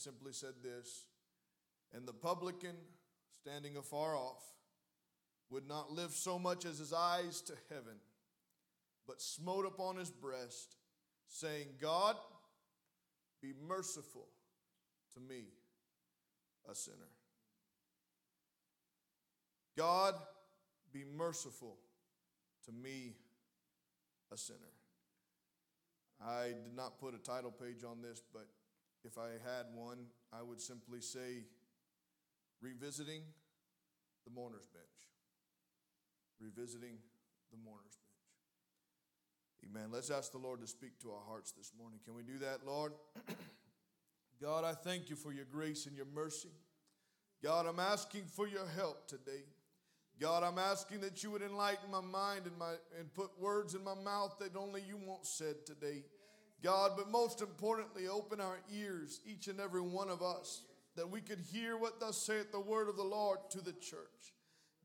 simply said this And the publican, standing afar off, would not lift so much as his eyes to heaven, but smote upon his breast, saying, God, be merciful to me, a sinner. God, be merciful to me, a sinner. I did not put a title page on this, but if I had one, I would simply say, Revisiting the Mourner's Bench. Revisiting the Mourner's Bench. Amen. Let's ask the Lord to speak to our hearts this morning. Can we do that, Lord? God, I thank you for your grace and your mercy. God, I'm asking for your help today. God, I'm asking that you would enlighten my mind and, my, and put words in my mouth that only you want said today. God, but most importantly, open our ears, each and every one of us, that we could hear what thus saith the word of the Lord to the church.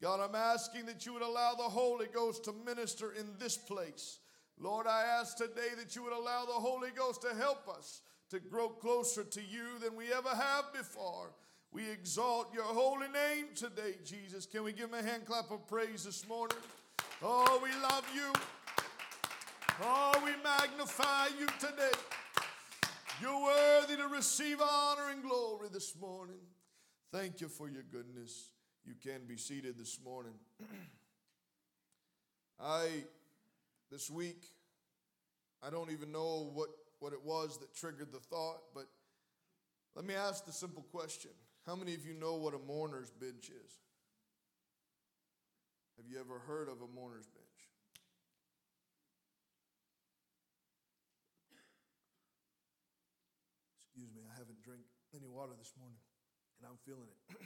God, I'm asking that you would allow the Holy Ghost to minister in this place. Lord, I ask today that you would allow the Holy Ghost to help us to grow closer to you than we ever have before. We exalt your holy name today, Jesus. Can we give him a hand clap of praise this morning? Oh, we love you. Oh, we magnify you today. You're worthy to receive honor and glory this morning. Thank you for your goodness. You can be seated this morning. I, this week, I don't even know what, what it was that triggered the thought, but let me ask the simple question how many of you know what a mourner's bench is? Have you ever heard of a mourner's bench? Excuse me, I haven't drank any water this morning, and I'm feeling it.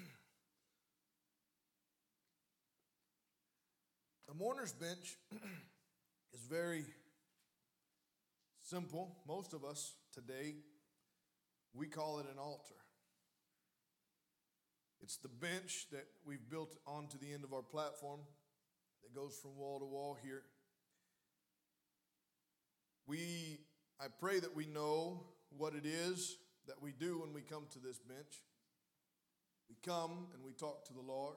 a mourner's bench is very simple. Most of us today, we call it an altar. It's the bench that we've built onto the end of our platform that goes from wall to wall here. We, I pray that we know what it is that we do when we come to this bench. We come and we talk to the Lord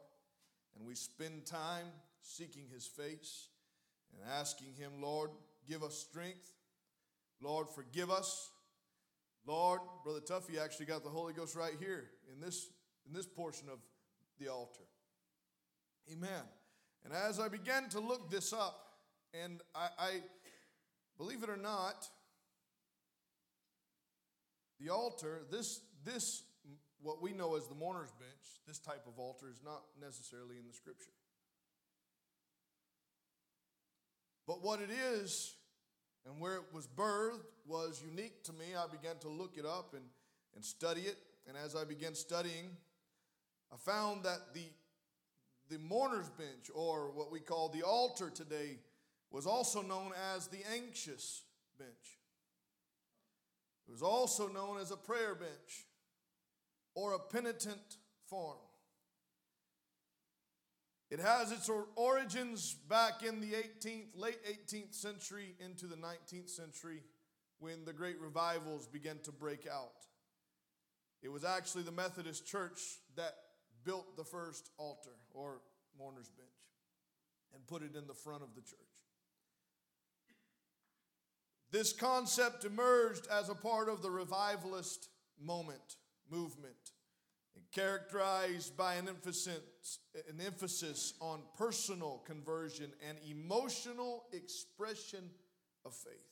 and we spend time seeking His face and asking Him, Lord, give us strength. Lord, forgive us. Lord, Brother Tuffy actually got the Holy Ghost right here in this in this portion of the altar. Amen. And as I began to look this up, and I, I believe it or not, the altar, this, this, what we know as the mourner's bench, this type of altar is not necessarily in the scripture. But what it is and where it was birthed was unique to me. I began to look it up and, and study it. And as I began studying, I found that the, the mourner's bench, or what we call the altar today, was also known as the anxious bench. It was also known as a prayer bench or a penitent form. It has its origins back in the 18th, late 18th century into the 19th century when the great revivals began to break out. It was actually the Methodist Church that built the first altar or mourner's bench and put it in the front of the church. This concept emerged as a part of the revivalist moment, movement, characterized by an emphasis, an emphasis on personal conversion and emotional expression of faith.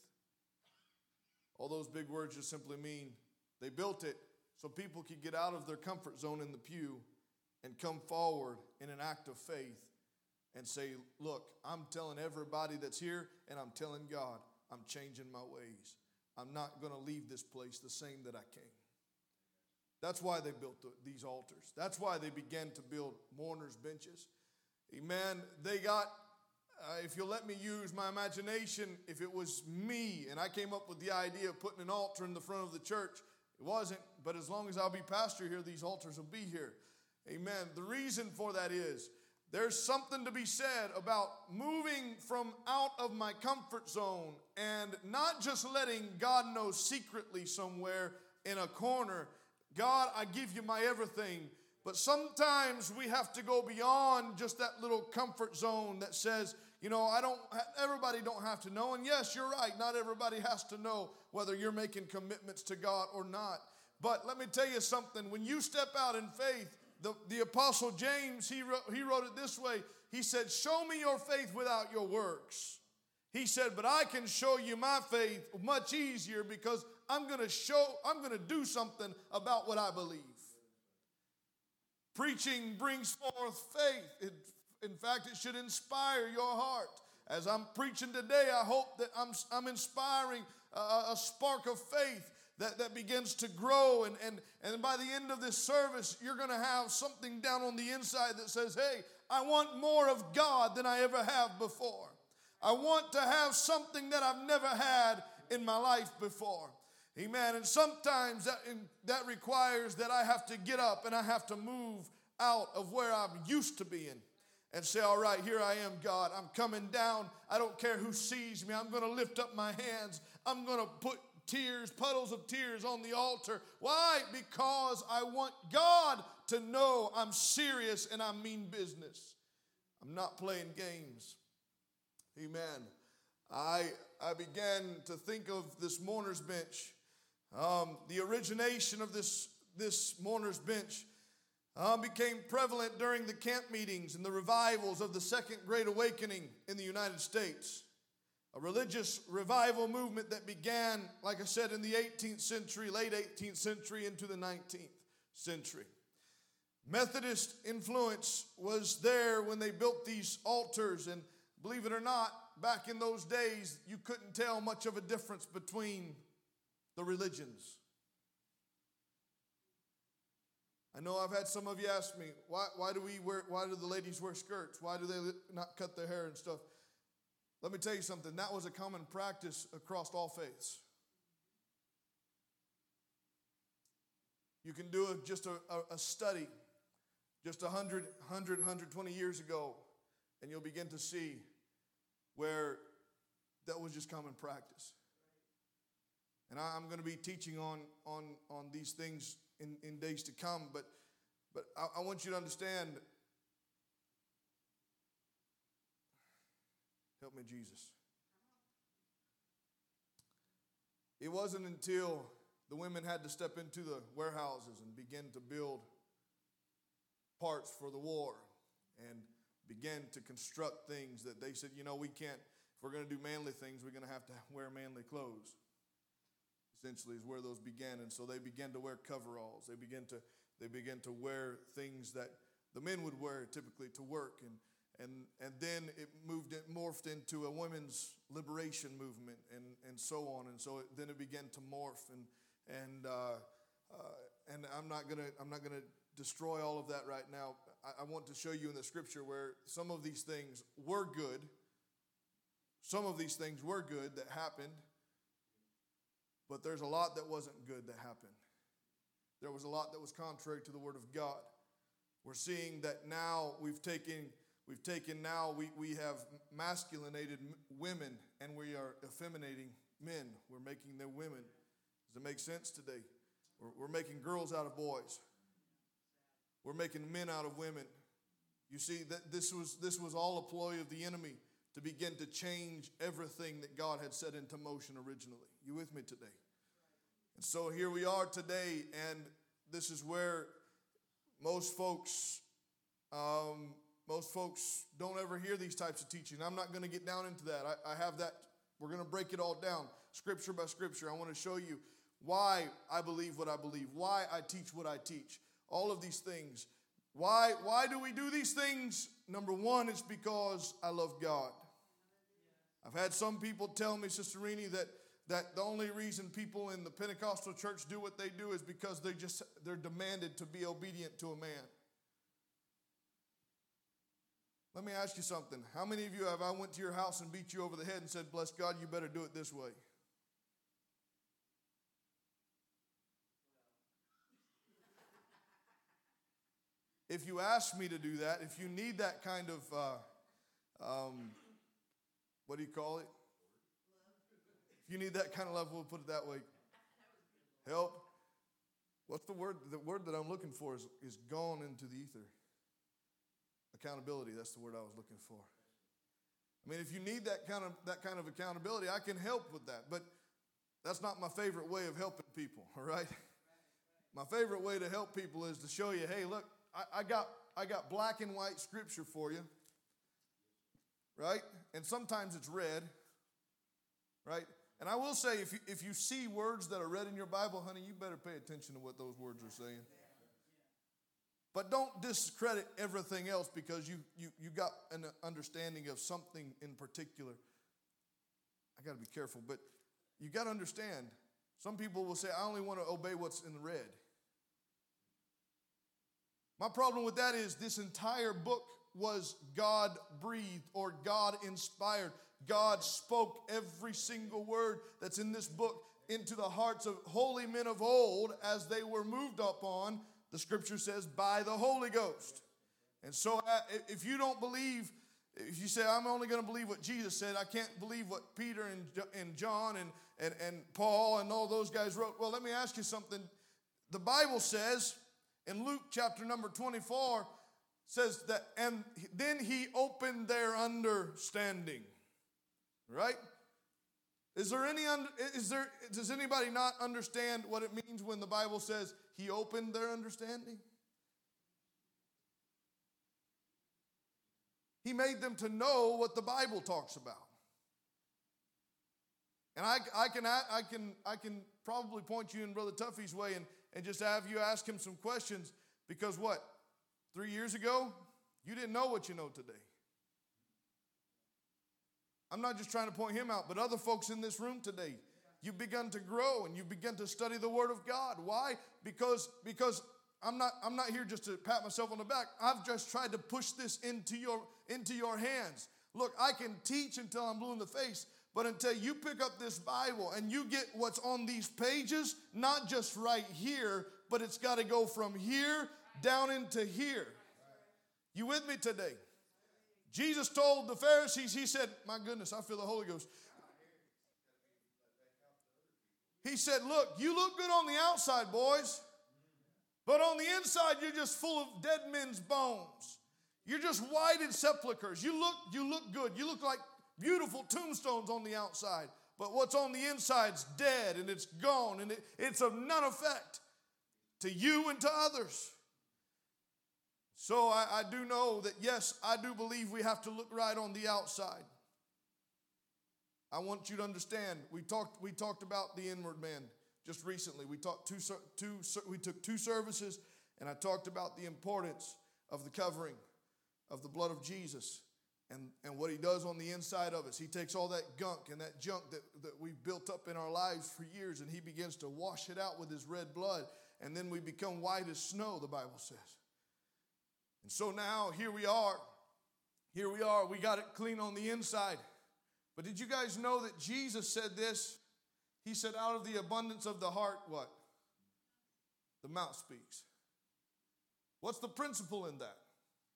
All those big words just simply mean they built it so people could get out of their comfort zone in the pew and come forward in an act of faith and say, Look, I'm telling everybody that's here, and I'm telling God, I'm changing my ways. I'm not going to leave this place the same that I came. That's why they built the, these altars. That's why they began to build mourners' benches. Amen. They got, uh, if you'll let me use my imagination, if it was me and I came up with the idea of putting an altar in the front of the church, it wasn't, but as long as I'll be pastor here, these altars will be here. Amen. The reason for that is there's something to be said about moving from out of my comfort zone and not just letting God know secretly somewhere in a corner God, I give you my everything. But sometimes we have to go beyond just that little comfort zone that says, you know, I don't, everybody don't have to know. And yes, you're right. Not everybody has to know whether you're making commitments to God or not. But let me tell you something. When you step out in faith, the, the apostle James, he wrote, he wrote it this way. He said, show me your faith without your works. He said, but I can show you my faith much easier because I'm going to show, I'm going to do something about what I believe. Preaching brings forth faith. It, in fact, it should inspire your heart. As I'm preaching today, I hope that I'm, I'm inspiring a, a spark of faith that, that begins to grow. And, and, and by the end of this service, you're going to have something down on the inside that says, Hey, I want more of God than I ever have before. I want to have something that I've never had in my life before. Amen. And sometimes that, that requires that I have to get up and I have to move out of where I'm used to being and say, All right, here I am, God. I'm coming down. I don't care who sees me. I'm going to lift up my hands. I'm going to put tears, puddles of tears on the altar. Why? Because I want God to know I'm serious and I mean business. I'm not playing games. Amen. I, I began to think of this mourner's bench. Um, the origination of this, this mourner's bench uh, became prevalent during the camp meetings and the revivals of the Second Great Awakening in the United States. A religious revival movement that began, like I said, in the 18th century, late 18th century, into the 19th century. Methodist influence was there when they built these altars, and believe it or not, back in those days, you couldn't tell much of a difference between the religions. I know I've had some of you ask me, why, why do we wear, why do the ladies wear skirts? Why do they not cut their hair and stuff? Let me tell you something, that was a common practice across all faiths. You can do a, just a, a, study just 100, 100, 120 years ago, and you'll begin to see where that was just common practice. And I'm going to be teaching on, on, on these things in, in days to come, but, but I, I want you to understand Help me, Jesus. It wasn't until the women had to step into the warehouses and begin to build parts for the war and begin to construct things that they said, you know, we can't, if we're going to do manly things, we're going to have to wear manly clothes. Essentially, is where those began. And so they began to wear coveralls. They began to, they began to wear things that the men would wear typically to work. And and, and then it moved, it morphed into a women's liberation movement and, and so on. And so it, then it began to morph. And, and, uh, uh, and I'm not to I'm not gonna destroy all of that right now. I, I want to show you in the scripture where some of these things were good. Some of these things were good that happened, but there's a lot that wasn't good that happened. There was a lot that was contrary to the Word of God. We're seeing that now we've taken We've taken now, we, we have masculinated women and we are effeminating men. We're making them women. Does it make sense today? We're, we're making girls out of boys. We're making men out of women. You see, that this was, this was all a ploy of the enemy to begin to change everything that God had set into motion originally. You with me today? And so here we are today, and this is where most folks um, most folks don't ever hear these types of teaching. I'm not going to get down into that. I, I have that. We're going to break it all down, scripture by scripture. I want to show you why I believe what I believe, why I teach what I teach, all of these things. Why, why do we do these things? Number one, it's because I love God. I've had some people tell me, Sister Rini, that, that the only reason people in the Pentecostal church do what they do is because they just they're demanded to be obedient to a man. Let me ask you something. How many of you have I went to your house and beat you over the head and said, Bless God, you better do it this way? if you ask me to do that, if you need that kind of, uh, um, what do you call it? If you need that kind of love, we'll put it that way. Help. What's the word? The word that I'm looking for is, is gone into the ether. Accountability, that's the word I was looking for. I mean, if you need that kind of that kind of accountability, I can help with that. But that's not my favorite way of helping people, all right? My favorite way to help people is to show you, hey, look, I, I got I got black and white scripture for you. Right? And sometimes it's red. Right? And I will say, if you, if you see words that are red in your Bible, honey, you better pay attention to what those words are saying. But don't discredit everything else because you, you, you got an understanding of something in particular. I got to be careful, but you got to understand. Some people will say, I only want to obey what's in the red. My problem with that is this entire book was God breathed or God inspired. God spoke every single word that's in this book into the hearts of holy men of old as they were moved up on, the scripture says, by the Holy Ghost. And so if you don't believe, if you say, I'm only going to believe what Jesus said, I can't believe what Peter and, and John and, and, and Paul and all those guys wrote. Well, let me ask you something. The Bible says in Luke chapter number 24 says that, and then he opened their understanding. Right? Is there any, is there, does anybody not understand what it means when the Bible says he opened their understanding? He made them to know what the Bible talks about. And I, I, can, I, can, I can probably point you in Brother Tuffy's way and, and just have you ask him some questions because what? Three years ago, you didn't know what you know today. I'm not just trying to point him out, but other folks in this room today. You've begun to grow and you've begun to study the Word of God. Why? Because, because I'm not, I'm not here just to pat myself on the back. I've just tried to push this into your, into your hands. Look, I can teach until I'm blue in the face, but until you pick up this Bible and you get what's on these pages, not just right here, but it's got to go from here down into here. You with me today? Jesus told the Pharisees, He said, My goodness, I feel the Holy Ghost. He said, Look, you look good on the outside, boys, but on the inside, you're just full of dead men's bones. You're just whited sepulchres. You look, you look good. You look like beautiful tombstones on the outside, but what's on the inside's dead and it's gone and it, it's of none effect to you and to others. So I, I do know that, yes, I do believe we have to look right on the outside. I want you to understand. We talked, we talked about the inward man just recently. We, talked two, two, we took two services, and I talked about the importance of the covering of the blood of Jesus and, and what he does on the inside of us. He takes all that gunk and that junk that, that we've built up in our lives for years, and he begins to wash it out with his red blood, and then we become white as snow, the Bible says. And so now here we are. Here we are. We got it clean on the inside. But did you guys know that Jesus said this? He said, out of the abundance of the heart, what? The mouth speaks. What's the principle in that?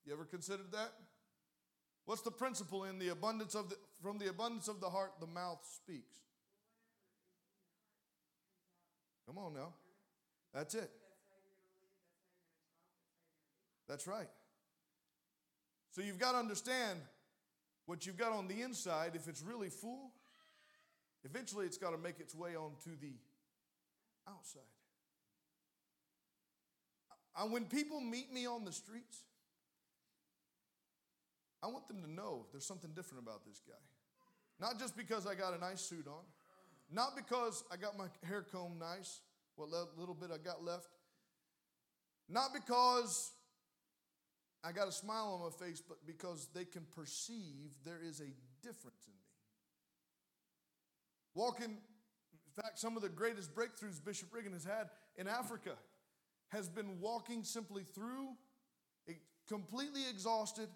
You ever considered that? What's the principle in the abundance of the from the abundance of the heart the mouth speaks? Come on now. That's it. That's right. So you've got to understand what you've got on the inside, if it's really full, eventually it's got to make its way onto the outside. I, when people meet me on the streets, I want them to know there's something different about this guy. Not just because I got a nice suit on, not because I got my hair combed nice, what little bit I got left, not because I got a smile on my face, but because they can perceive there is a difference in me. Walking, in fact, some of the greatest breakthroughs Bishop Riggin has had in Africa has been walking simply through, completely exhausted,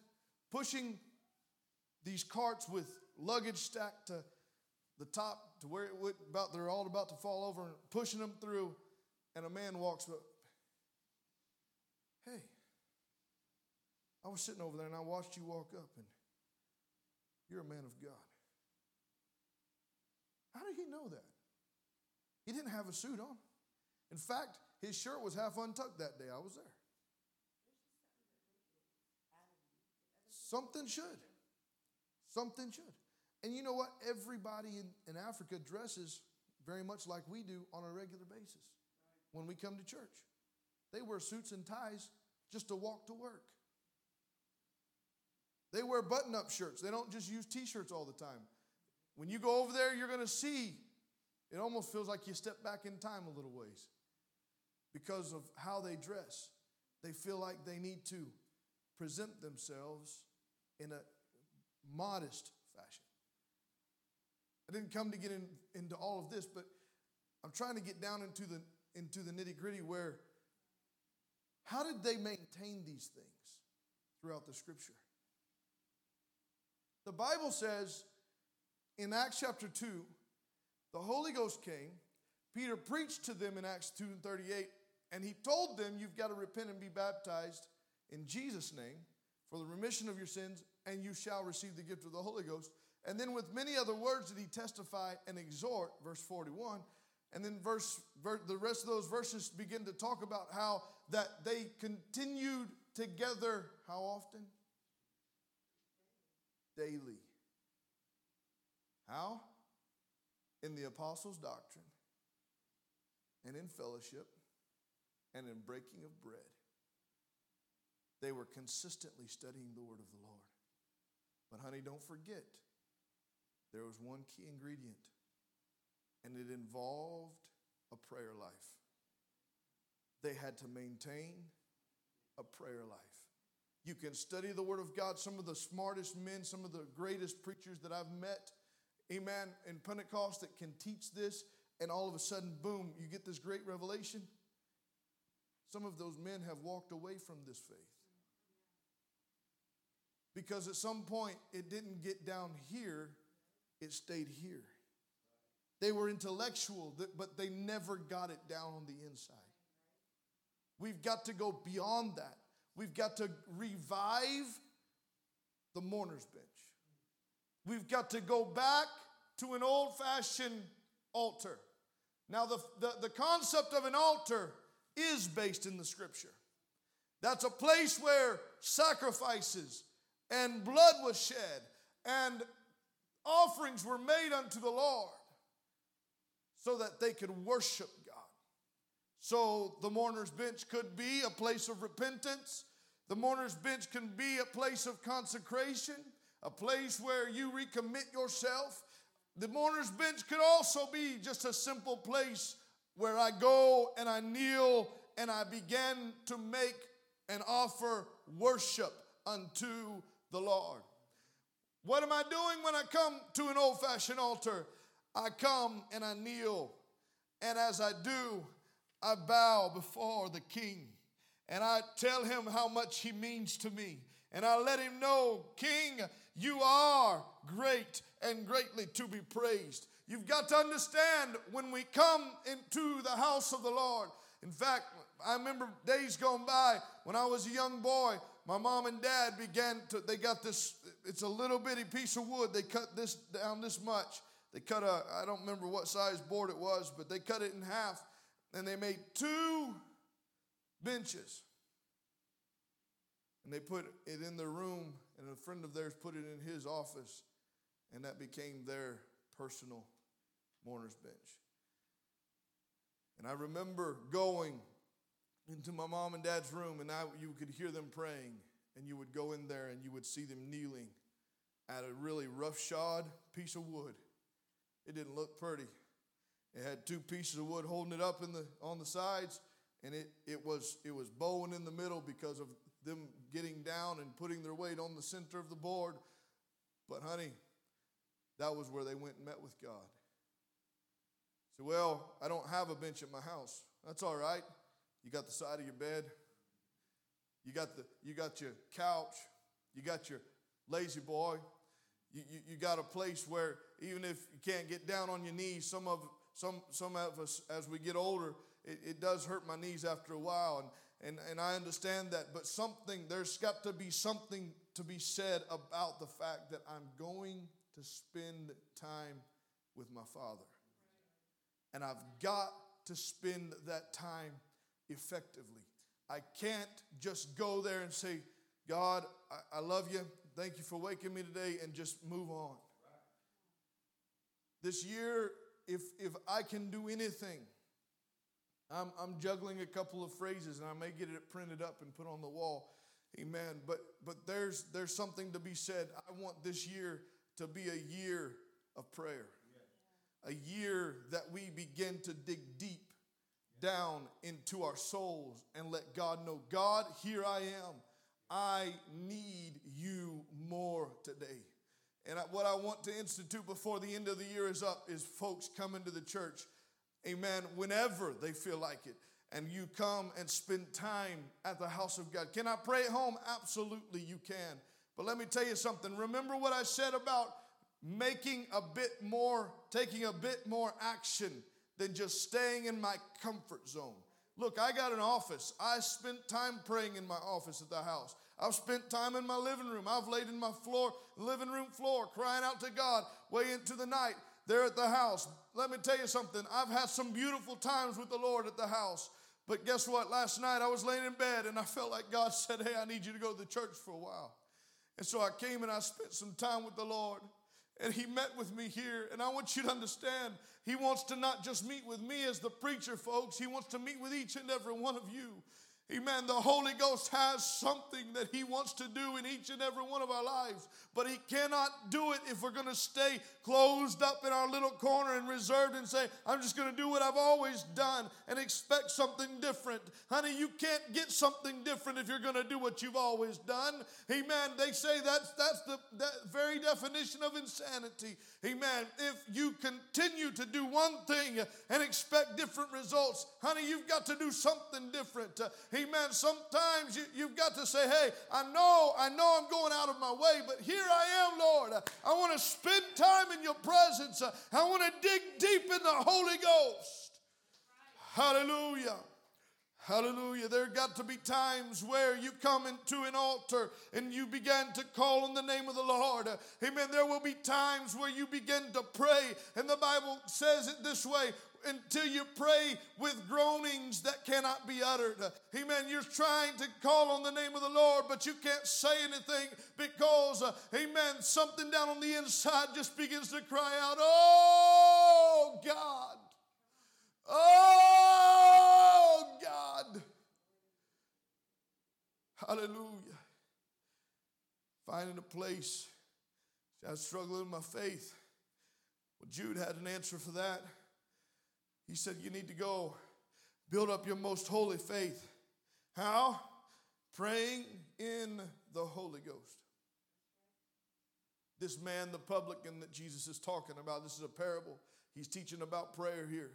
pushing these carts with luggage stacked to the top to where it would about they're all about to fall over and pushing them through, and a man walks up. Hey, I was sitting over there and I watched you walk up, and you're a man of God. How did he know that? He didn't have a suit on. In fact, his shirt was half untucked that day. I was there. Something should. Something should. And you know what? Everybody in, in Africa dresses very much like we do on a regular basis when we come to church. They wear suits and ties just to walk to work. They wear button up shirts. They don't just use t shirts all the time. When you go over there, you're going to see it almost feels like you step back in time a little ways because of how they dress. They feel like they need to present themselves in a modest fashion. I didn't come to get in, into all of this, but I'm trying to get down into the into the nitty gritty where how did they maintain these things throughout the scripture? The Bible says in Acts chapter 2, the Holy Ghost came. Peter preached to them in Acts 2 and 38, and he told them, You've got to repent and be baptized in Jesus' name for the remission of your sins, and you shall receive the gift of the Holy Ghost. And then, with many other words, did he testify and exhort, verse 41. And then, verse, verse the rest of those verses begin to talk about how that they continued together. How often? Daily. How? In the apostles' doctrine, and in fellowship, and in breaking of bread. They were consistently studying the word of the Lord. But, honey, don't forget, there was one key ingredient, and it involved a prayer life. They had to maintain a prayer life. You can study the Word of God. Some of the smartest men, some of the greatest preachers that I've met, amen, in Pentecost that can teach this, and all of a sudden, boom, you get this great revelation. Some of those men have walked away from this faith. Because at some point, it didn't get down here, it stayed here. They were intellectual, but they never got it down on the inside. We've got to go beyond that. We've got to revive the mourner's bench. We've got to go back to an old fashioned altar. Now, the, the, the, concept of an altar is based in the scripture. That's a place where sacrifices and blood was shed and offerings were made unto the Lord so that they could worship. So the mourner's bench could be a place of repentance. The mourner's bench can be a place of consecration a place where you recommit yourself. The mourner's bench could also be just a simple place where I go and I kneel and I begin to make and offer worship unto the Lord. What am I doing when I come to an old fashioned altar? I come and I kneel, and as I do, I bow before the King and I tell him how much he means to me. And I let him know, King, you are great and greatly to be praised. You've got to understand when we come into the house of the Lord. In fact, I remember days gone by when I was a young boy, my mom and dad began to, they got this, it's a little bitty piece of wood. They cut this down this much. They cut a, I don't remember what size board it was, but they cut it in half and they made two benches. And they put it in their room, and a friend of theirs put it in his office, and that became their personal mourner's bench. And I remember going into my mom and dad's room, and I, you could hear them praying, and you would go in there and you would see them kneeling at a really roughshod piece of wood. It didn't look pretty. It had two pieces of wood holding it up in the, on the sides, and it, it, was, it was bowing in the middle because of them getting down and putting their weight on the center of the board. But, honey, that was where they went and met with God. So, well, I don't have a bench at my house. That's all right. You got the side of your bed. You got the you got your couch. You got your lazy boy. You, you, you got a place where even if you can't get down on your knees, some of some some of us as we get older, it, it does hurt my knees after a while. And and, and I understand that, but something, there's got to be something to be said about the fact that I'm going to spend time with my Father. And I've got to spend that time effectively. I can't just go there and say, God, I, I love you. Thank you for waking me today and just move on. This year, if, if I can do anything, I'm, I'm juggling a couple of phrases and I may get it printed up and put on the wall. Amen. But, but there's, there's something to be said. I want this year to be a year of prayer, a year that we begin to dig deep down into our souls and let God know God, here I am. I need you more today. And what I want to institute before the end of the year is up is folks coming to the church, amen, whenever they feel like it. And you come and spend time at the house of God. Can I pray at home? Absolutely, you can. But let me tell you something. Remember what I said about making a bit more, taking a bit more action than just staying in my comfort zone. Look, I got an office. I spent time praying in my office at the house. I've spent time in my living room. I've laid in my floor, living room floor, crying out to God way into the night there at the house. Let me tell you something. I've had some beautiful times with the Lord at the house. But guess what? Last night I was laying in bed and I felt like God said, Hey, I need you to go to the church for a while. And so I came and I spent some time with the Lord. And he met with me here. And I want you to understand, he wants to not just meet with me as the preacher, folks, he wants to meet with each and every one of you. Amen. The Holy Ghost has something that He wants to do in each and every one of our lives, but He cannot do it if we're going to stay closed up in our little corner and reserved and say, I'm just going to do what I've always done and expect something different. Honey, you can't get something different if you're going to do what you've always done. Amen. They say that's, that's the that very definition of insanity. Amen. If you continue to do one thing and expect different results, honey, you've got to do something different. Amen. Sometimes you, you've got to say, hey, I know, I know I'm going out of my way, but here I am, Lord. I want to spend time in your presence. I want to dig deep in the Holy Ghost. Hallelujah. Hallelujah. There got to be times where you come into an altar and you begin to call on the name of the Lord. Amen. There will be times where you begin to pray, and the Bible says it this way until you pray with groanings that cannot be uttered. Amen. You're trying to call on the name of the Lord, but you can't say anything because, uh, amen, something down on the inside just begins to cry out, Oh God. Oh God. Hallelujah. Finding a place. I was struggling with my faith. Well, Jude had an answer for that. He said, You need to go build up your most holy faith. How? Praying in the Holy Ghost. This man, the publican that Jesus is talking about, this is a parable. He's teaching about prayer here.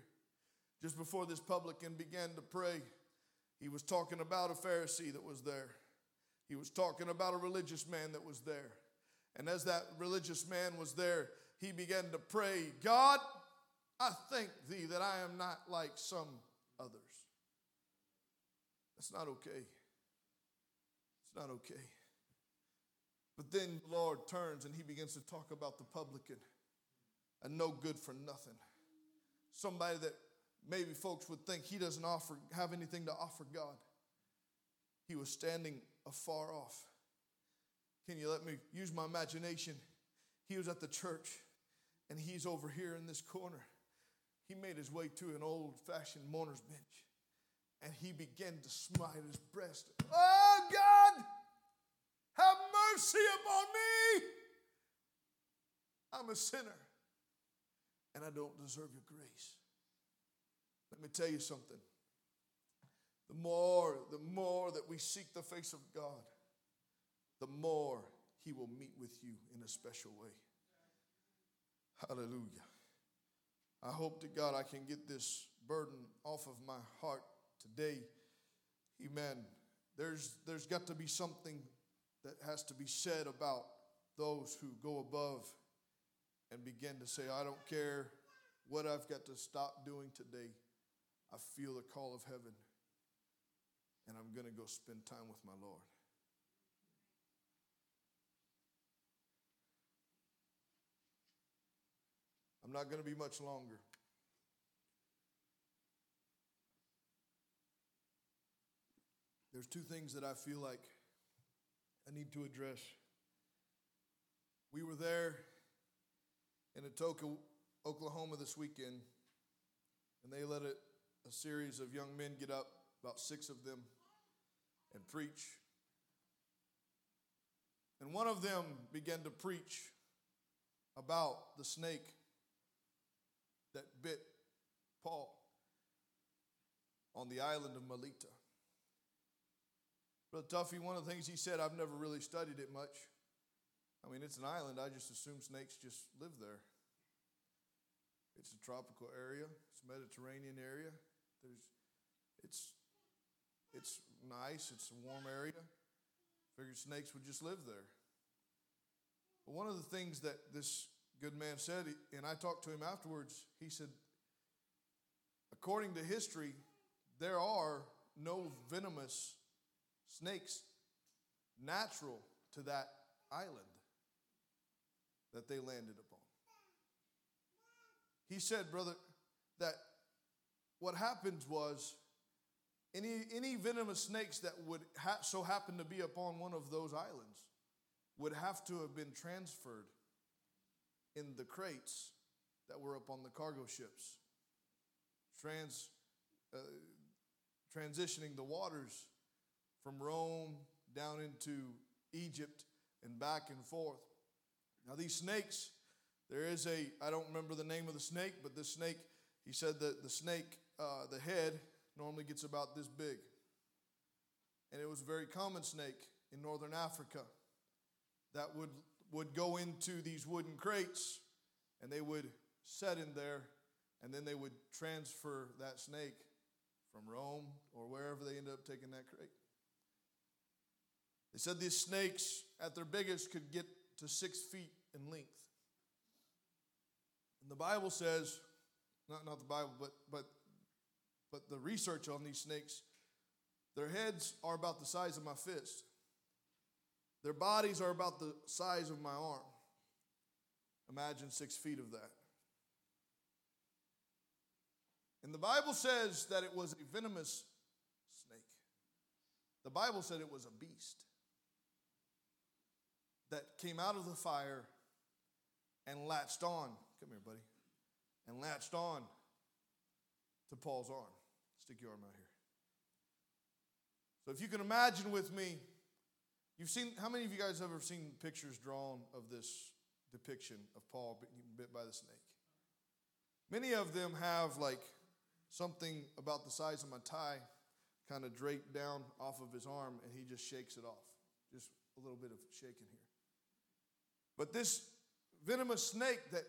Just before this publican began to pray, he was talking about a Pharisee that was there. He was talking about a religious man that was there. And as that religious man was there, he began to pray, God, I thank thee that I am not like some others. That's not okay. It's not okay. But then the Lord turns and he begins to talk about the publican, a no good for nothing. Somebody that maybe folks would think he doesn't offer, have anything to offer God. He was standing afar off. Can you let me use my imagination? He was at the church and he's over here in this corner he made his way to an old fashioned mourner's bench and he began to smite his breast. Oh, God, have mercy upon me. I'm a sinner and I don't deserve your grace. Let me tell you something. The more, the more that we seek the face of God, the more He will meet with you in a special way. Hallelujah. I hope to God I can get this burden off of my heart today. Amen. There's, there's got to be something that has to be said about those who go above and begin to say, I don't care what I've got to stop doing today. I feel the call of heaven, and I'm going to go spend time with my Lord. I'm not going to be much longer. There's two things that I feel like I need to address. We were there in Atoka, Oklahoma this weekend, and they let it, a series of young men get up, about six of them, and preach. And one of them began to preach about the snake that bit Paul on the island of Melita. Brother Tuffy, one of the things he said, I've never really studied it much. I mean, it's an island. I just assume snakes just live there. It's a tropical area. It's a Mediterranean area. There's, it's, it's nice. It's a warm area. Figured snakes would just live there. But one of the things that this good man said, and I talked to him afterwards, he said, according to history, there are no venomous snakes natural to that island that they landed upon. He said, brother, that what happened was any, any venomous snakes that would ha- so happen to be upon one of those islands would have to have been transferred in the crates that were up on the cargo ships, trans, uh, transitioning the waters from Rome down into Egypt and back and forth. Now, these snakes, there is a, I don't remember the name of the snake, but this snake, he said that the snake, uh, the head normally gets about this big. And it was a very common snake in northern Africa that would, would go into these wooden crates and they would set in there and then they would transfer that snake from Rome or wherever they ended up taking that crate. They said these snakes, at their biggest, could get to six feet in length. And the Bible says, not, not the Bible, but, but, but the research on these snakes, their heads are about the size of my fist. Their bodies are about the size of my arm. Imagine six feet of that. And the Bible says that it was a venomous snake. The Bible said it was a beast that came out of the fire and latched on. Come here, buddy. And latched on to Paul's arm. Stick your arm out here. So if you can imagine with me, you've seen, how many of you guys have ever seen pictures drawn of this depiction of Paul being bit by the snake? Many of them have like something about the size of my tie kind of draped down off of his arm and he just shakes it off. Just a little bit of shaking here. But this venomous snake that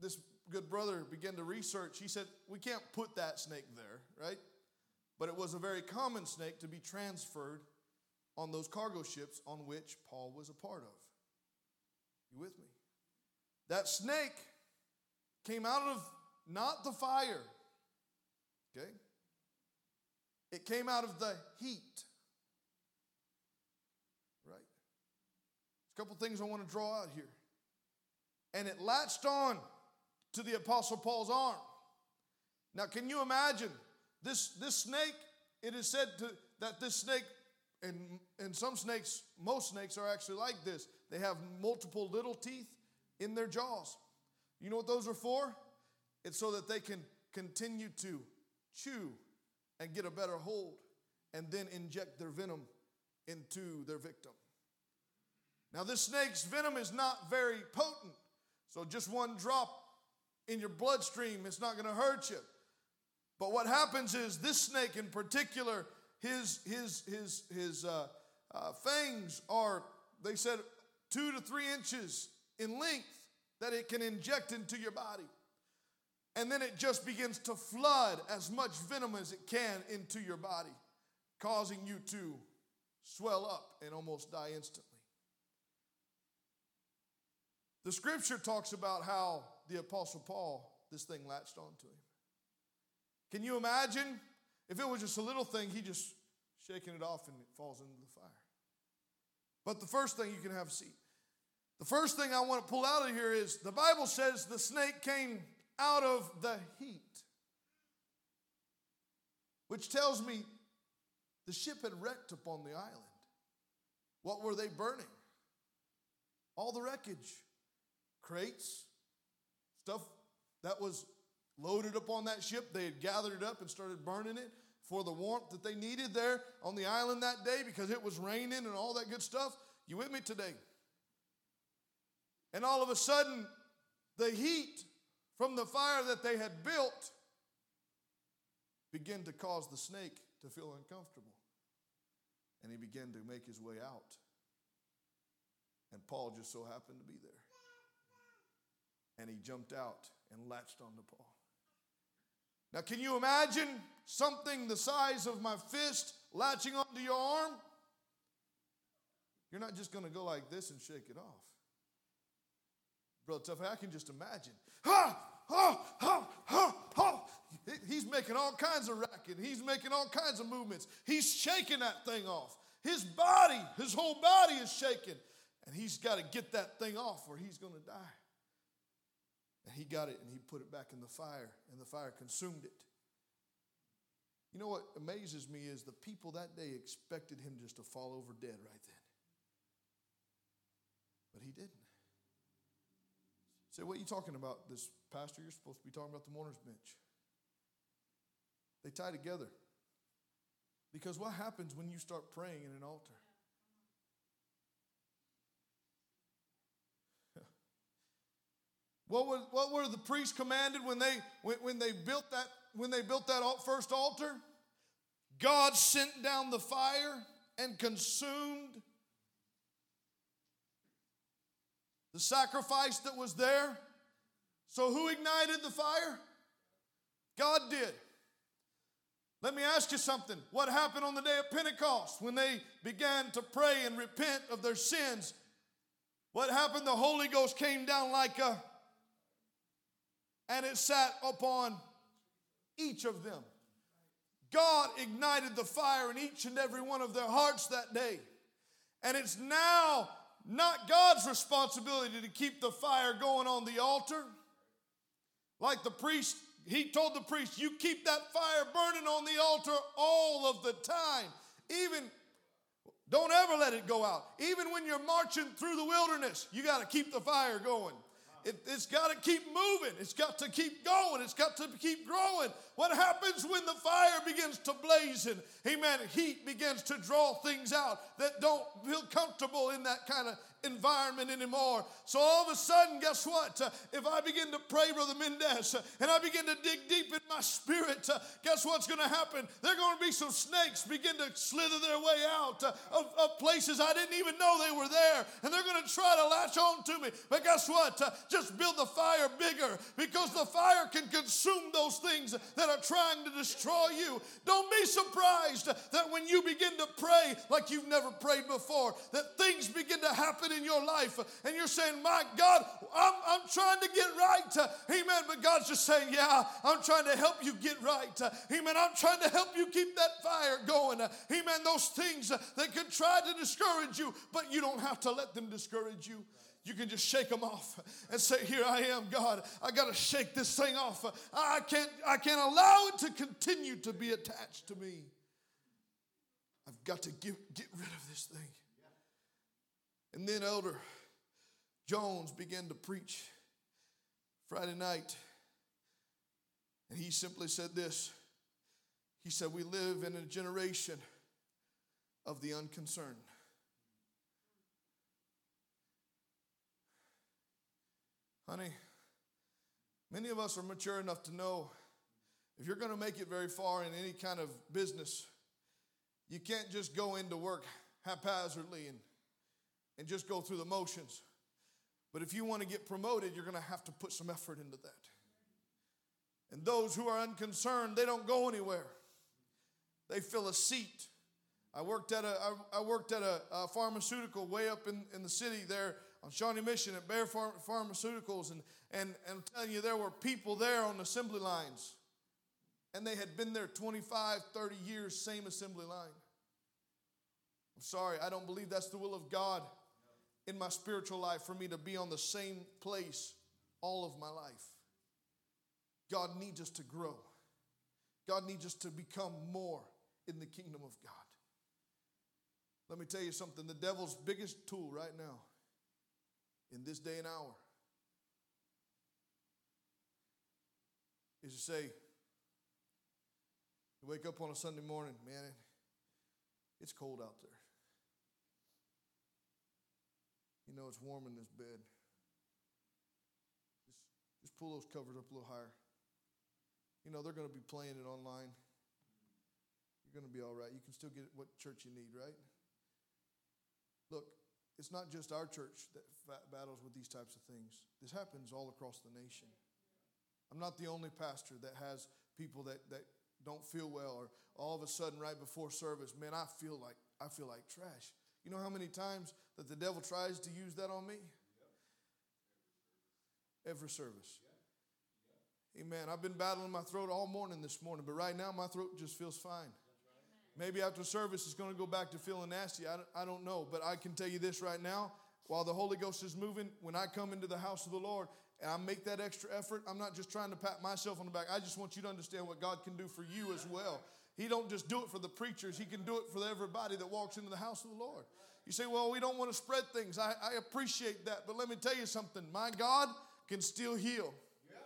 this good brother began to research, he said, We can't put that snake there, right? But it was a very common snake to be transferred on those cargo ships on which Paul was a part of. You with me? That snake came out of not the fire, okay? It came out of the heat. Right? A couple things I want to draw out here. And it latched on to the Apostle Paul's arm. Now, can you imagine this, this snake? It is said to, that this snake, and, and some snakes, most snakes are actually like this. They have multiple little teeth in their jaws. You know what those are for? It's so that they can continue to chew and get a better hold and then inject their venom into their victim. Now, this snake's venom is not very potent, so just one drop in your bloodstream, it's not to hurt you. But what happens is this snake in particular, his, his, his, his uh, uh, fangs are, they said, two to three inches in length that it can inject into your body. And then it just begins to flood as much venom as it can into your body, causing you to swell up and almost die instantly. The scripture talks about how the Apostle Paul, this thing latched onto him. Can you imagine if it was just a little thing, he just shaking it off and it falls into the fire? But the first thing you can have a seat. The first thing I want to pull out of here is the Bible says the snake came out of the heat, which tells me The ship had wrecked upon the island. What were they burning? All the wreckage, crates, stuff that was loaded up on that ship. They had gathered it up and started burning it for the warmth that they needed there on the island that day because it was raining and all that good stuff. You with me today? And all of a sudden, the heat from the fire that they had built began to cause the snake to feel uncomfortable. And he began to make his way out. And Paul just so happened to be there. And he jumped out and latched onto Paul. Now, can you imagine something the size of my fist latching onto your arm? You're not just going to go like this and shake it off. Brother Tuffy, I can just imagine. Ha! Ha! Ha! Ha! Ha! He's making all kinds of racket. He's making all kinds of movements. He's shaking that thing off. His body, his whole body is shaking. And he's got to get that thing off or he's going to die. And he got it and he put it back in the fire, and the fire consumed it. You know what amazes me is the people that day expected him just to fall over dead right then. But he didn't. Say, what are you talking about? This pastor, you're supposed to be talking about the mourner's bench. They tie together. Because what happens when you start praying in an altar? What, was, what were the priests commanded when they, when, when they built that, when they built that first altar? God sent down the fire and consumed the sacrifice that was there. So, who ignited the fire? God did. Let me ask you something. What happened on the day of Pentecost when they began to pray and repent of their sins? What happened? The Holy Ghost came down like a, and it sat upon each of them. God ignited the fire in each and every one of their hearts that day. And it's now not God's responsibility to keep the fire going on the altar. Like the priest, he told the priest, You keep that fire burning on the altar all of the time. Even, don't ever let it go out. Even when you're marching through the wilderness, you got to keep the fire going. It, has got to keep moving. It's got to keep going. It's got to keep growing. What happens when the fire begins to blaze and, amen, heat begins to draw things out that don't feel comfortable in that kind of environment anymore. So all of a sudden, guess what? Uh, if I begin to pray, Brother Mendez, uh, and I begin to dig deep in my spirit, uh, guess what's going to happen? There are going to be some snakes begin to slither their way out of, of, places I didn't even know they were there, and they're going to try to latch on to me. But guess what? Just build the fire bigger because the fire can consume those things that are trying to destroy you. Don't be surprised that when you begin to pray like you've never prayed before, that things begin to happen in your life and you're saying, My God, I'm, I'm trying to get right. Amen. But God's just saying, Yeah, I'm trying to help you get right. Amen. I'm trying to help you keep that fire going. Amen. Those things that could try to discourage you, but you don't have to let them discourage you you can just shake them off and say here i am god i got to shake this thing off i can't i can't allow it to continue to be attached to me i've got to get, get rid of this thing and then Elder Jones began to preach Friday night. And he simply said this He said, We live in a generation of the unconcerned. Honey, many of us are mature enough to know if you're going to make it very far in any kind of business, you can't just go into work haphazardly and and just go through the motions. But if you want to get promoted, you're going to have to put some effort into that. And those who are unconcerned, they don't go anywhere. They fill a seat. I worked at a, I, worked at a, a, pharmaceutical way up in, in the city there on Shawnee Mission at Bayer Pharmaceuticals. And, and, and I'm telling you, there were people there on assembly lines. And they had been there 25, 30 years, same assembly line. I'm sorry, I don't believe that's the will of God in my spiritual life for me to be on the same place all of my life. God needs us to grow. God needs us to become more in the kingdom of God. Let me tell you something the devil's biggest tool right now in this day and hour is to say, you wake up on a Sunday morning, man, it's cold out there. You know it's warm in this bed. Just, just pull those covers up a little higher. You know, they're going to be playing it online. You're going to be all right. You can still get what church you need, right? Look, it's not just our church that battles with these types of things. This happens all across the nation. I'm not the only pastor that has people that, that don't feel well or all of a sudden right before service, man, I feel like I feel like trash. You know how many times that the devil tries to use that on me? Every service. Amen. I've been battling my throat all morning this morning, but right now my throat just feels fine. Maybe after service it's going to go back to feeling nasty. I don't, I don't know. But I can tell you this right now while the Holy Ghost is moving, when I come into the house of the Lord and I make that extra effort, I'm not just trying to pat myself on the back. I just want you to understand what God can do for you as well. He don't just do it for the preachers, he can do it for everybody that walks into the house of the Lord. You say, well, we don't want to spread things. I, I appreciate that. But let me tell you something. My God can still heal. Yeah.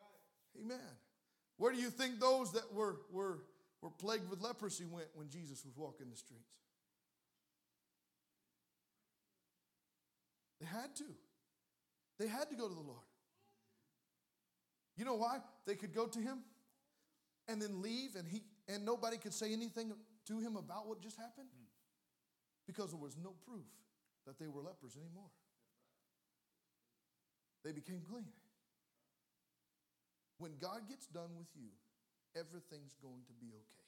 Right. Amen. Where do you think those that were, were, were plagued with leprosy went when Jesus was walking the streets? They had to. They had to go to the Lord. You know why? They could go to him and then leave and he and nobody could say anything to him about what just happened hmm. because there was no proof that they were lepers anymore. They became clean. When God gets done with you, everything's going to be okay.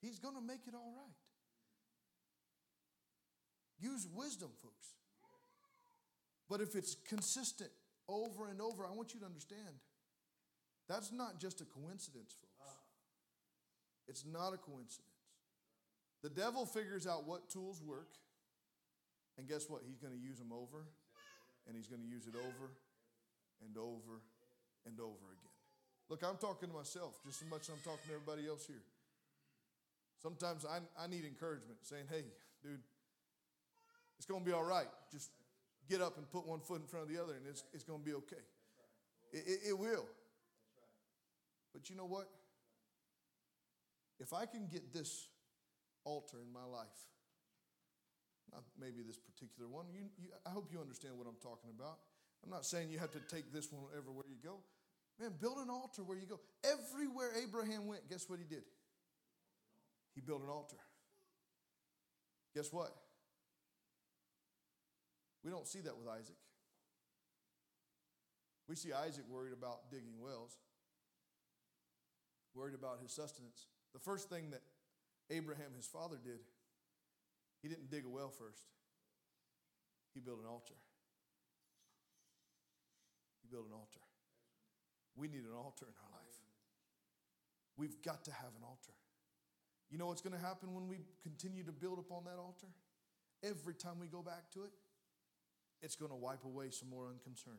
He's going to make it all right. Use wisdom, folks. But if it's consistent over and over, I want you to understand that's not just a coincidence, folks. It's not a coincidence. The devil figures out what tools work, and guess what? He's going to use them over, and he's going to use it over and over and over again. Look, I'm talking to myself just as much as I'm talking to everybody else here. Sometimes I, I need encouragement saying, hey, dude, it's going to be all right. Just get up and put one foot in front of the other, and it's, it's going to be okay. It, it, it will. But you know what? If I can get this altar in my life, not maybe this particular one, you, you, I hope you understand what I'm talking about. I'm not saying you have to take this one everywhere you go. Man, build an altar where you go. Everywhere Abraham went, guess what he did? He built an altar. Guess what? We don't see that with Isaac. We see Isaac worried about digging wells, worried about his sustenance. The first thing that Abraham, his father, did, he didn't dig a well first, he built an altar. He built an altar. We need an altar in our life. We've got to have an altar. You know what's going to happen when we continue to build upon that altar? Every time we go back to it, it's going to wipe away some more unconcern.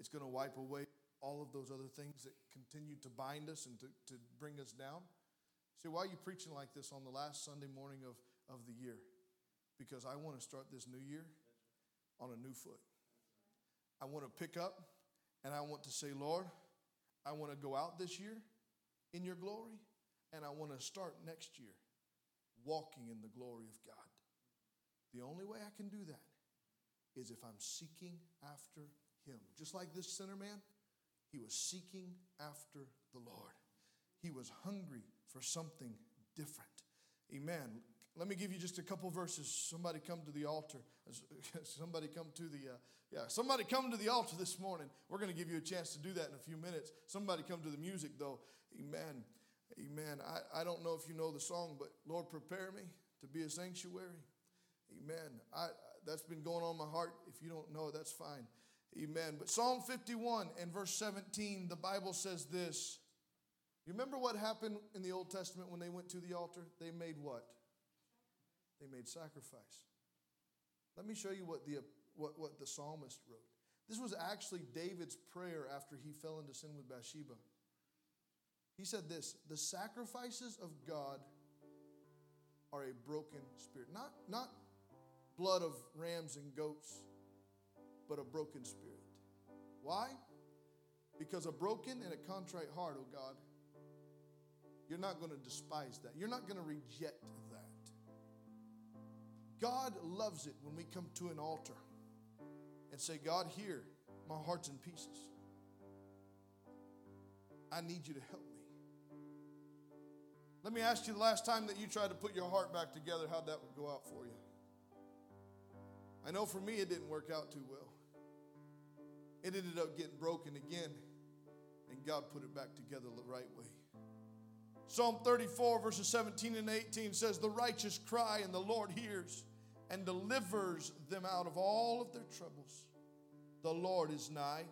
It's going to wipe away all of those other things that continue to bind us and to, to bring us down. See, why are you preaching like this on the last Sunday morning of, of the year? Because I want to start this new year on a new foot. I want to pick up and I want to say, Lord, I want to go out this year in your glory, and I want to start next year walking in the glory of God. The only way I can do that is if I'm seeking after Him. Just like this sinner man, he was seeking after the Lord. He was hungry for something different. Amen. Let me give you just a couple verses. Somebody come to the altar. Somebody come to the, uh, yeah, somebody come to the altar this morning. We're going to give you a chance to do that in a few minutes. Somebody come to the music, though. Amen. Amen. I, I don't know if you know the song, but Lord, prepare me to be a sanctuary. Amen. I, that's been going on my heart. If you don't know, that's fine. Amen. But Psalm 51 and verse 17, the Bible says this. You remember what happened in the Old Testament when they went to the altar? They made what? They made sacrifice. Let me show you what the, what, what the psalmist wrote. This was actually David's prayer after he fell into sin with Bathsheba. He said this The sacrifices of God are a broken spirit. Not, not blood of rams and goats, but a broken spirit. Why? Because a broken and a contrite heart, oh God, you're not going to despise that. You're not going to reject that. God loves it when we come to an altar and say, God, here, my heart's in pieces. I need you to help me. Let me ask you the last time that you tried to put your heart back together, how that would go out for you? I know for me it didn't work out too well. It ended up getting broken again, and God put it back together the right way. Psalm 34, verses 17 and 18 says, The righteous cry, and the Lord hears and delivers them out of all of their troubles. The Lord is nigh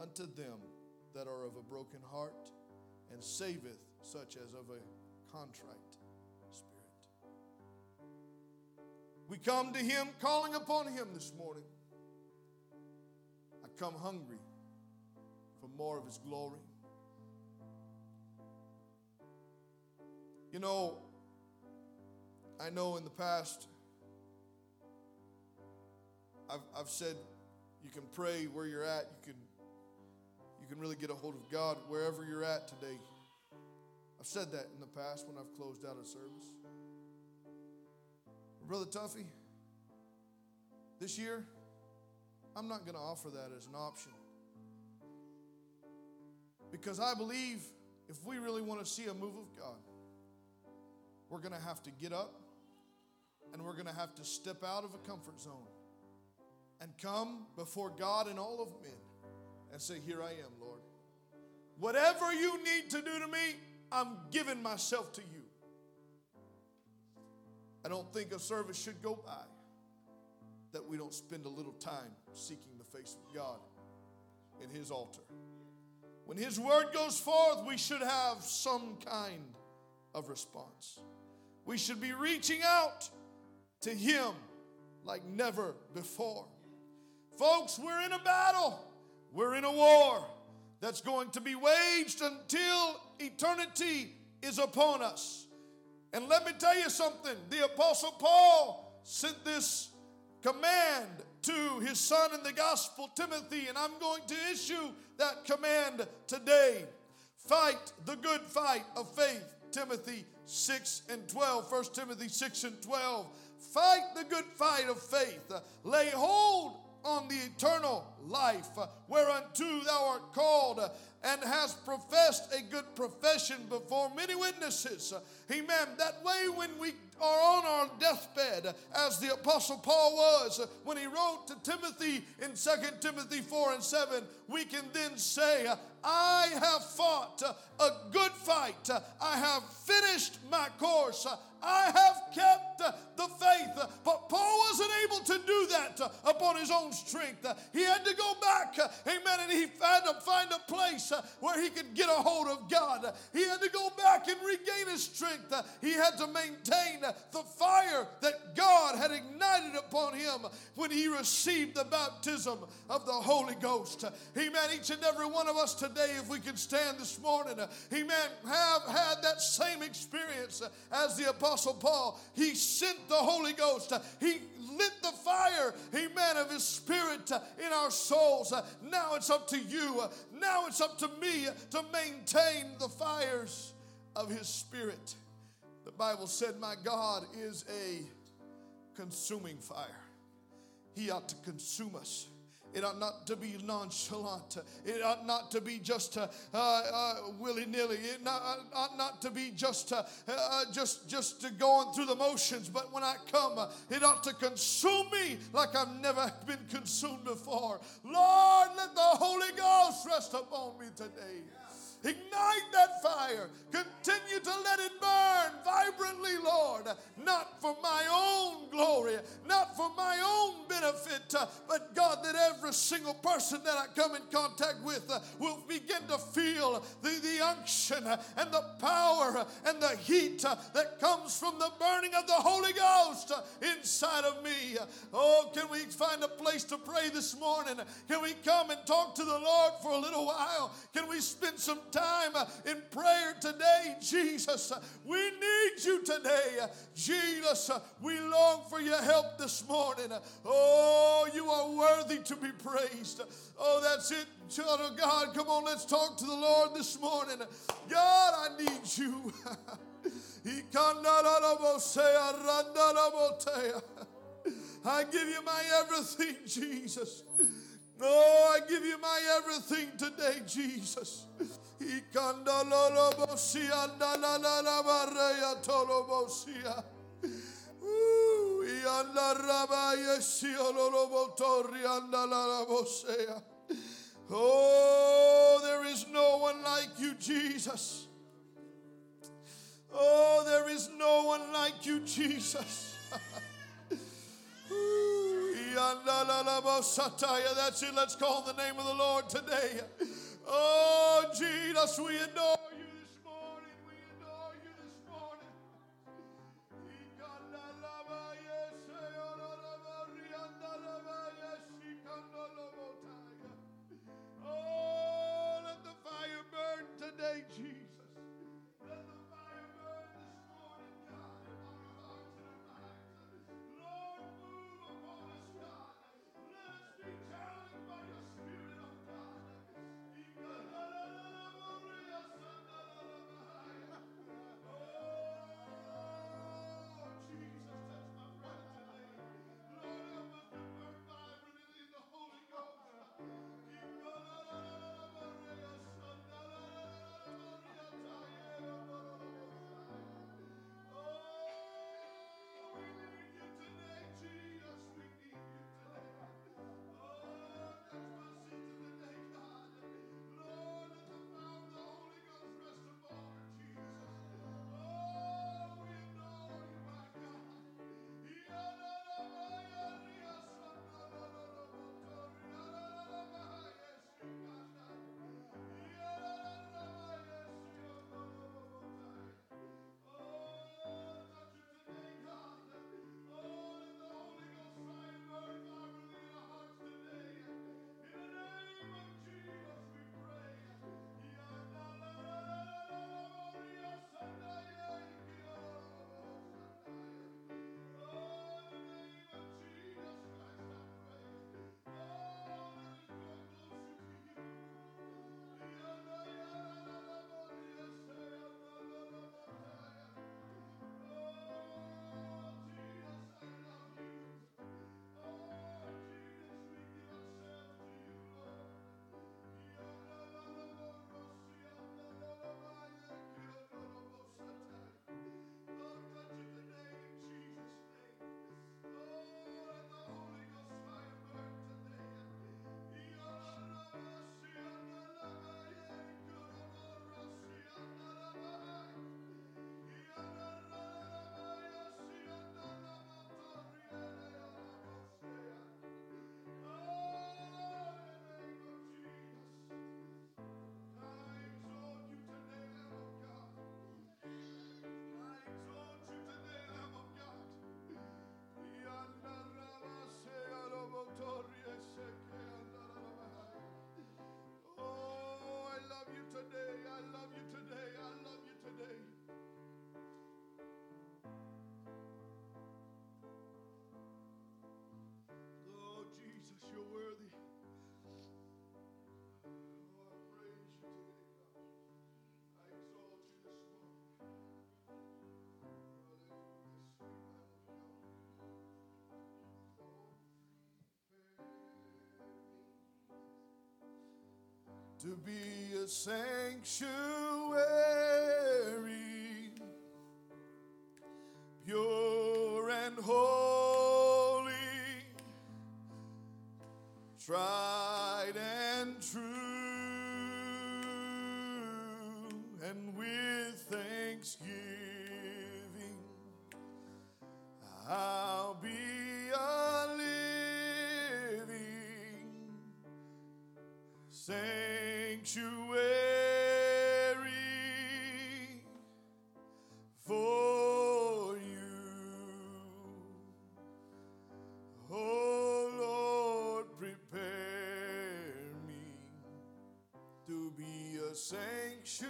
unto them that are of a broken heart, and saveth such as of a contrite spirit. We come to Him, calling upon Him this morning. Come hungry for more of His glory. You know, I know in the past, I've, I've said you can pray where you're at. You can, you can really get a hold of God wherever you're at today. I've said that in the past when I've closed out a service. Brother Tuffy, this year, I'm not going to offer that as an option. Because I believe if we really want to see a move of God, we're going to have to get up and we're going to have to step out of a comfort zone and come before God and all of men and say, Here I am, Lord. Whatever you need to do to me, I'm giving myself to you. I don't think a service should go by that we don't spend a little time seeking the face of God in His altar. When His word goes forth, we should have some kind of response. We should be reaching out to Him like never before. Folks, we're in a battle, we're in a war that's going to be waged until eternity is upon us. And let me tell you something the Apostle Paul sent this command to his son in the gospel, Timothy, and I'm going to issue that command today. Fight the good fight of faith, Timothy 6 and 12. 1 Timothy 6 and 12. Fight the good fight of faith. Lay hold on the eternal life, whereunto thou art called, and has professed a good profession before many witnesses. Amen. That way, when we are on our deathbed, as the Apostle Paul was when he wrote to Timothy in 2 Timothy 4 and 7, we can then say, I have fought a good fight, I have finished my course, I have kept Uh, the faith. Uh, but Paul wasn't able to do that uh, upon his own strength. He had to go back, amen, and he had to find a place where he could get a hold of God. He had to go back and regain his strength. He had to maintain the fire that God had ignited upon him when he received the baptism of the Holy Ghost. Amen. Each and every one of us today, if we can stand this morning, amen, have had that same experience as the Apostle Paul. He sent the Holy Ghost. He lit the fire, amen, of His Spirit in our souls. Now it's up to you. Now it's up to me to maintain the fires of His Spirit. The Bible said, My God is a consuming fire. He ought to consume us. It ought not to be nonchalant. It ought not to be just uh, uh, willy nilly. It not, uh, ought not to be just uh, uh just just going through the motions. But when I come, uh, it ought to consume me like I've never been consumed before. Lord, let the Holy Ghost rest upon me today. Ignite that fire. Continue to let it burn vibrantly, Lord. Not for my own glory, not for my own benefit, uh, but God, that every single person that I come in contact with uh, will begin to feel the, the unction and the power and the heat uh, that comes from the burning of the Holy Ghost inside of me. Oh, can we find a place to pray this morning? Can we come and talk to the Lord for a little while? Can we spend some time in prayer today, Jesus. We need you today. Jesus, we long for your help this morning. Oh, you are worthy to be praised. Oh, that's it, child of God. Come on, let's talk to the Lord this morning. God, I need you. I give you my everything, Jesus. Oh, I give you my everything today, Jesus. Oh, there is no one like you, Jesus. Oh, there is no one like you, Jesus. That's it. Let's call the name of the Lord today. Oh, Jesus, we adore to be a sanctuary, pure and holy, tried and true, and with thanksgiving, I'll be a living sanctuary sanctuary for you. Oh Lord, prepare me to be a sanctuary.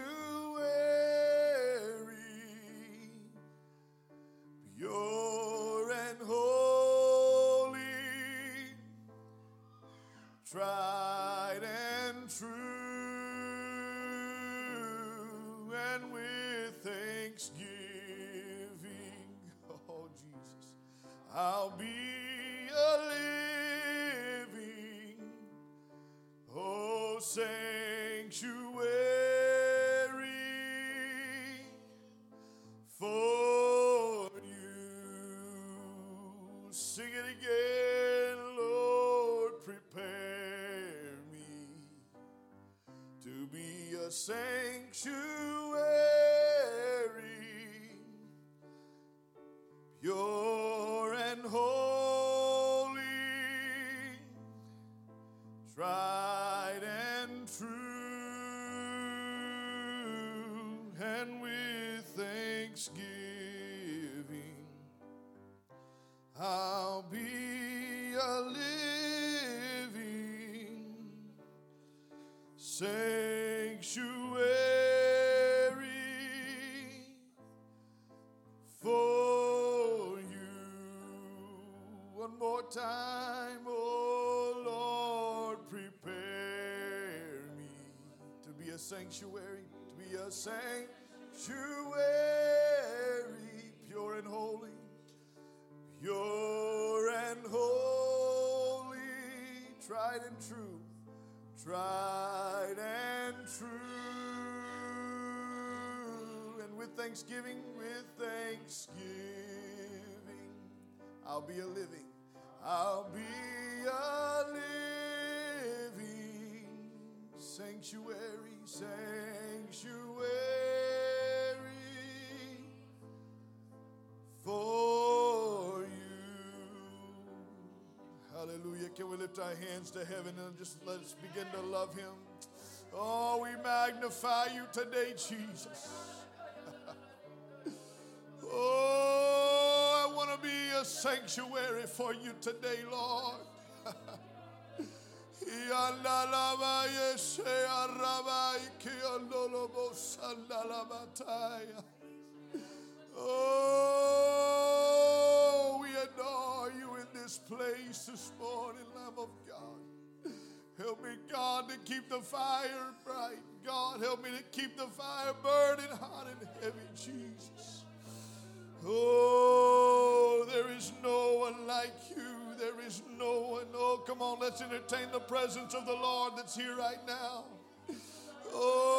Pure and holy, tried and true. I'll be a living, oh sanctuary for you. Sing it again, Lord, prepare me to be a sanctuary, and with thanksgiving. I'll be a living sanctuary for you. One more time, oh Lord, prepare me to be a sanctuary, to be a sanctuary, pure and holy pure and holy, tried and true, tried and true. And with thanksgiving, with thanksgiving, I'll be a living, I'll be a living sanctuary, sanctuary Hallelujah. Can we lift our hands to heaven and just let's begin to love him? Oh, we magnify you today, Jesus. oh, I want to be a sanctuary for you today, Lord. Oh, this place this morning, love of God. Help me, God, to keep the fire bright. God, help me to keep the fire burning hot and heavy, Jesus. Oh, there is no one like you. There is no one. Oh, come on, let's entertain the presence of the Lord that's here right now. Oh.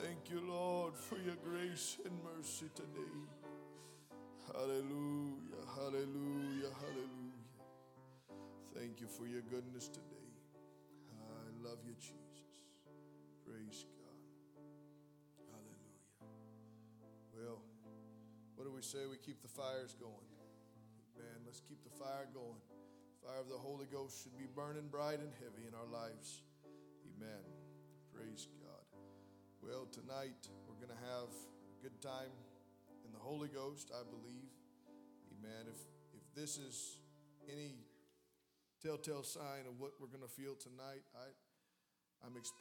Thank you, Lord, for your grace and mercy today. Hallelujah, hallelujah, hallelujah. Thank you for your goodness today. I love you, Jesus. Praise God. Hallelujah. Well, what do we say? We keep the fires going. Man, let's keep the fire going. Fire of the Holy Ghost should be burning bright and heavy in our lives. Amen. Praise God. Well, tonight we're going to have a good time in the Holy Ghost, I believe. Amen. If if this is any telltale sign of what we're going to feel tonight, I I'm expecting